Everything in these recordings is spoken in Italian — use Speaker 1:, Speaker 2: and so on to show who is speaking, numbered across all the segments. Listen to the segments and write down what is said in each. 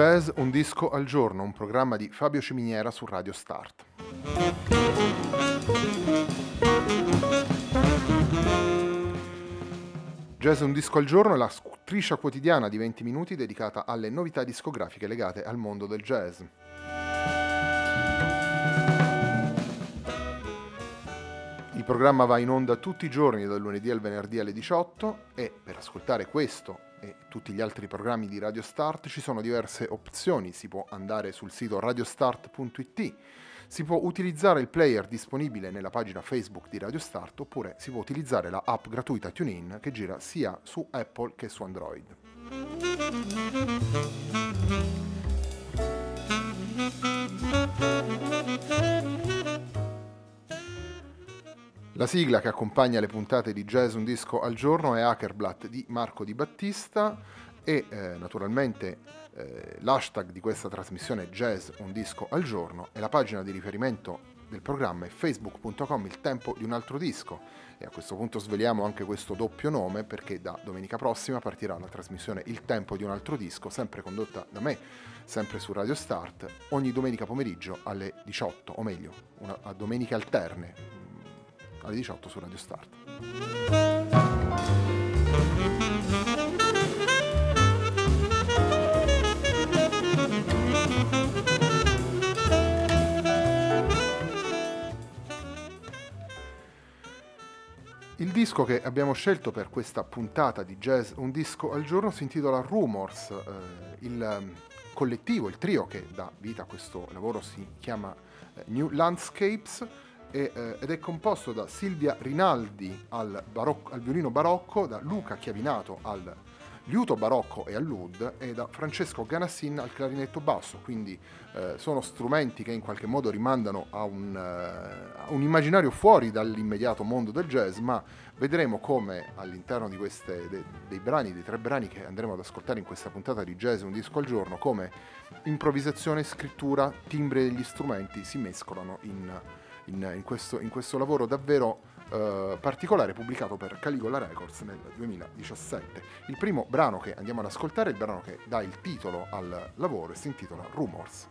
Speaker 1: Jazz Un disco al giorno, un programma di Fabio Ciminiera su Radio Start. Jazz Un disco al giorno è la striscia quotidiana di 20 minuti dedicata alle novità discografiche legate al mondo del jazz. Il programma va in onda tutti i giorni dal lunedì al venerdì alle 18 e per ascoltare questo e tutti gli altri programmi di Radio Start ci sono diverse opzioni, si può andare sul sito radiostart.it, si può utilizzare il player disponibile nella pagina Facebook di Radio Start oppure si può utilizzare la app gratuita TuneIn che gira sia su Apple che su Android. La sigla che accompagna le puntate di Jazz Un Disco al giorno è Hackerblatt di Marco Di Battista e eh, naturalmente eh, l'hashtag di questa trasmissione è Jazz Un Disco al giorno e la pagina di riferimento del programma è facebook.com il tempo di un altro disco. E a questo punto sveliamo anche questo doppio nome perché da domenica prossima partirà la trasmissione Il tempo di un altro disco sempre condotta da me sempre su Radio Start ogni domenica pomeriggio alle 18 o meglio una, a domeniche alterne alle 18 su Radio Start. Il disco che abbiamo scelto per questa puntata di Jazz Un disco al giorno si intitola Rumors, eh, il ehm, collettivo, il trio che dà vita a questo lavoro si chiama eh, New Landscapes e, eh, ed è composto da Silvia Rinaldi al, barocco, al, violino barocco, da Luca Chiavinato al liuto barocco e all'ud e da Francesco Ganassin al clarinetto basso, quindi eh, sono strumenti che in qualche modo rimandano a un, uh, a un, immaginario fuori dall'immediato mondo del jazz, ma vedremo come all'interno di queste, de, dei brani, dei tre brani che andremo ad ascoltare in questa puntata di Jazz Un disco al giorno, come improvvisazione, scrittura, timbre degli strumenti si mescolano in in, in, questo, in questo, lavoro davvero uh, particolare pubblicato per Caligola Records nel 2017. Il primo brano che andiamo ad ascoltare è il brano che dà il titolo al lavoro e si intitola Rumors.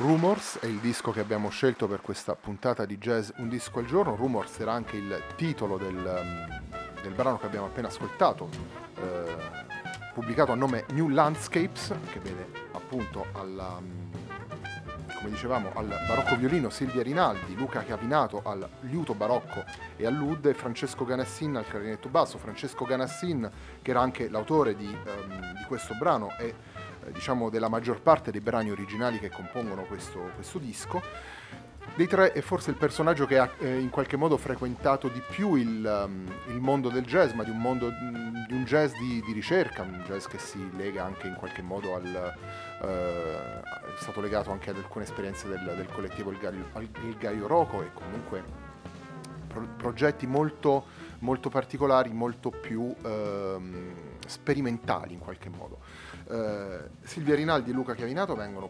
Speaker 1: Rumors è il disco che abbiamo scelto per questa puntata di Jazz Un disco al giorno. Rumors era anche il titolo del, um, del brano che abbiamo appena ascoltato, eh, pubblicato a nome New Landscapes, che vede appunto alla, um, come dicevamo, al barocco violino Silvia Rinaldi, Luca Capinato al liuto barocco e all'ud e Francesco Ganassin al clarinetto basso. Francesco Ganassin, che era anche l'autore di, um, di questo brano, eh, diciamo della maggior parte dei brani originali che compongono questo, questo disco. Dei tre è forse il personaggio che ha eh, in qualche modo frequentato di più il, um, il, mondo del jazz, ma di un mondo di un jazz di, di, ricerca, un jazz che si lega anche in qualche modo al... Uh, è stato legato anche ad alcune esperienze del, del collettivo Il Gaio, il Gaio Roco e comunque pro, progetti molto, molto particolari, molto più uh, sperimentali in qualche modo. Eh, Silvia Rinaldi e Luca Chiavinato vengono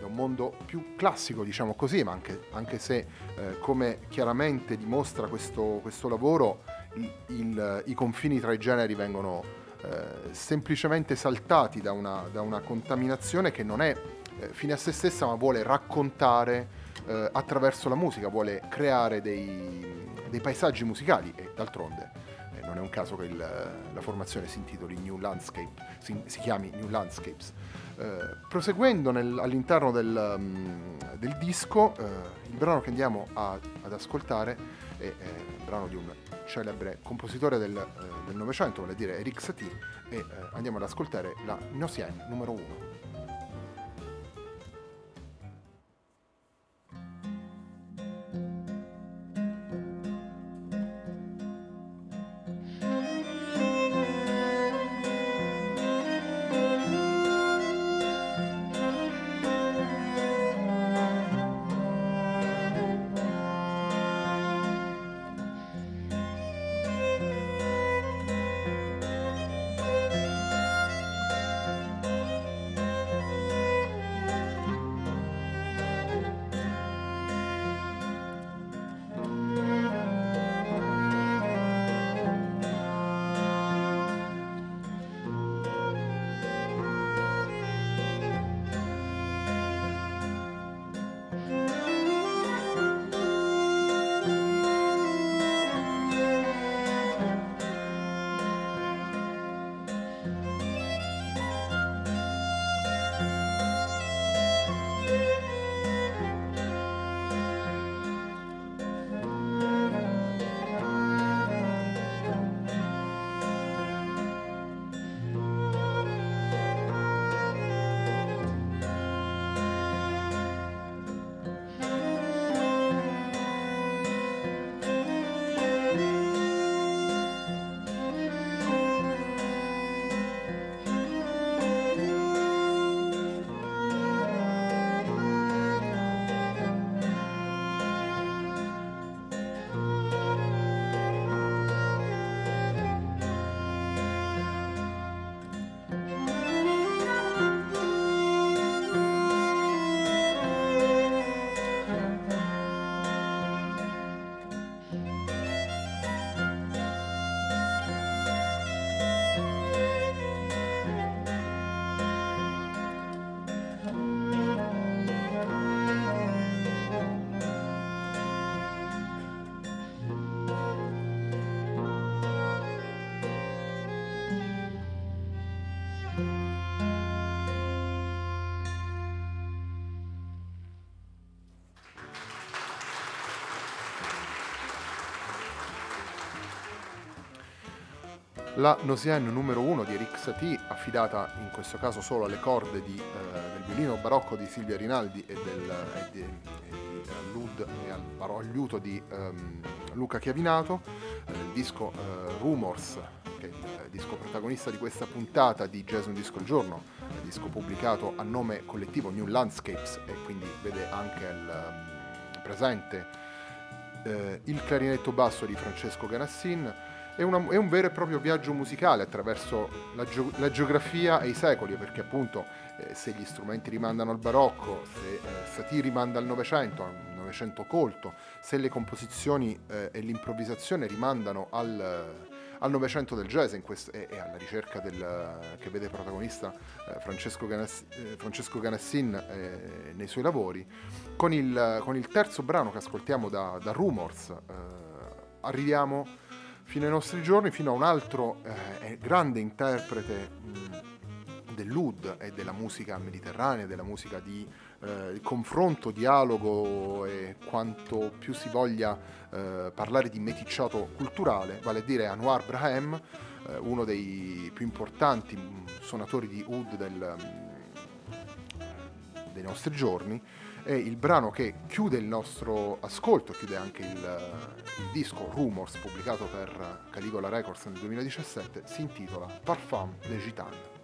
Speaker 1: da un mondo più classico, diciamo così, ma anche, anche se, eh, come chiaramente dimostra questo, questo lavoro, il, il, i confini tra i generi vengono eh, semplicemente saltati da una, da una, contaminazione che non è eh, fine a se stessa, ma vuole raccontare eh, attraverso la musica, vuole creare dei, dei paesaggi musicali e d'altronde non è un caso che il, la formazione si intitoli New Landscape, si, si chiami New Landscapes. Eh, proseguendo nel, all'interno del, um, del disco, eh, il brano che andiamo a, ad ascoltare è, è, il brano di un celebre compositore del Novecento, vale a dire Eric Satie, e eh, andiamo ad ascoltare la Nosien numero 1. La Nosien numero 1 di Eric Satie, affidata in questo caso solo alle corde di, eh, del violino barocco di Silvia Rinaldi e, del, e di, e di all'ud e al barogliuto di um, Luca Chiavinato, eh, il disco eh, Rumors, che è il disco protagonista di questa puntata di Jazz Un Disco al Giorno, il disco pubblicato a nome collettivo New Landscapes e quindi vede anche il, um, presente eh, il clarinetto basso di Francesco Ganassin, è, una, è, un vero e proprio viaggio musicale attraverso la, geo, la geografia e i secoli, perché appunto eh, se gli strumenti rimandano al barocco, se eh, Satie rimanda al Novecento, al Novecento colto, se le composizioni eh, e l'improvvisazione rimandano al, al Novecento del jazz questo, e, e, alla ricerca del, che vede protagonista eh, Francesco, Ganas, eh, Francesco Ganassin eh, nei suoi lavori, con il, con il, terzo brano che ascoltiamo da, da Rumors eh, arriviamo fino ai nostri giorni, fino a un altro eh, grande interprete mh, dell'Ud e della musica mediterranea, della musica di eh, confronto, dialogo e quanto più si voglia eh, parlare di meticciato culturale, vale a dire Anwar Brahem, eh, uno dei più importanti suonatori di Ud del, dei nostri giorni, e il brano che chiude il nostro ascolto, chiude anche il, il disco Rumors pubblicato per Caligola Records nel 2017, si intitola Parfum de Gitane.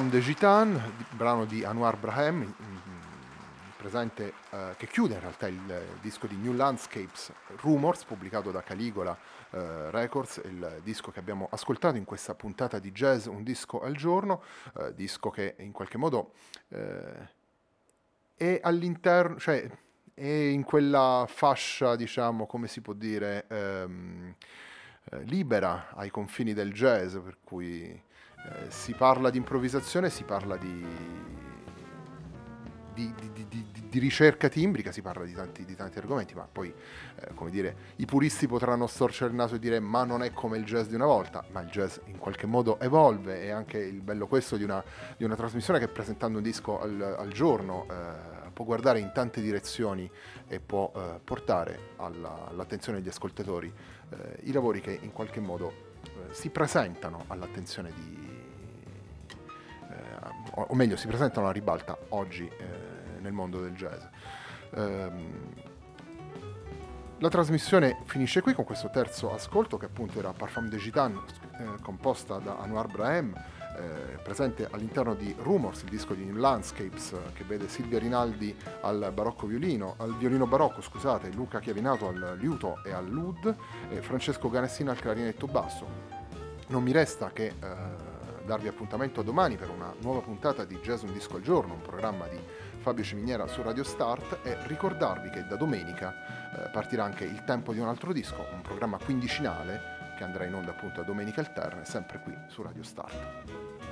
Speaker 1: Parfum de Gitan, brano di Anwar Brahem, presente, eh, che chiude in realtà il disco di New Landscapes Rumors, pubblicato da Caligola eh, Records, il disco che abbiamo ascoltato in questa puntata di jazz, un disco al giorno, eh, disco che in qualche modo eh, è all'interno, cioè è in quella fascia, diciamo, come si può dire, ehm, eh, libera ai confini del jazz, per cui eh, si parla di improvvisazione, si parla di di, di, di, ricerca timbrica, si parla di tanti, tanti argomenti, ma poi, eh, come dire, i puristi potranno storcere il naso e dire ma non è come il jazz di una volta, ma il jazz in qualche modo evolve, e anche il bello questo di una, una trasmissione che presentando un disco al, al giorno eh, può guardare in tante direzioni e può eh, portare alla, all'attenzione degli ascoltatori eh, i lavori che in qualche modo eh, si presentano all'attenzione di o meglio si presentano a ribalta oggi eh, nel mondo del jazz. Um, la trasmissione finisce qui con questo terzo ascolto che appunto era Parfum de Gitan eh, composta da Anwar Brahem eh, presente all'interno di Rumors, il disco di New Landscapes che vede Silvia Rinaldi al barocco violino, al violino barocco, scusate, Luca Chiavinato al liuto e al lud e Francesco Ganessina al clarinetto basso. Non mi resta che eh, darvi appuntamento domani per una nuova puntata di Jazz Un Disco al Giorno, un programma di Fabio Ciminiera su Radio Start e ricordarvi che da domenica eh, partirà anche Il Tempo di un altro disco, un programma quindicinale che andrà in onda appunto a domenica alterne, sempre qui su Radio Start.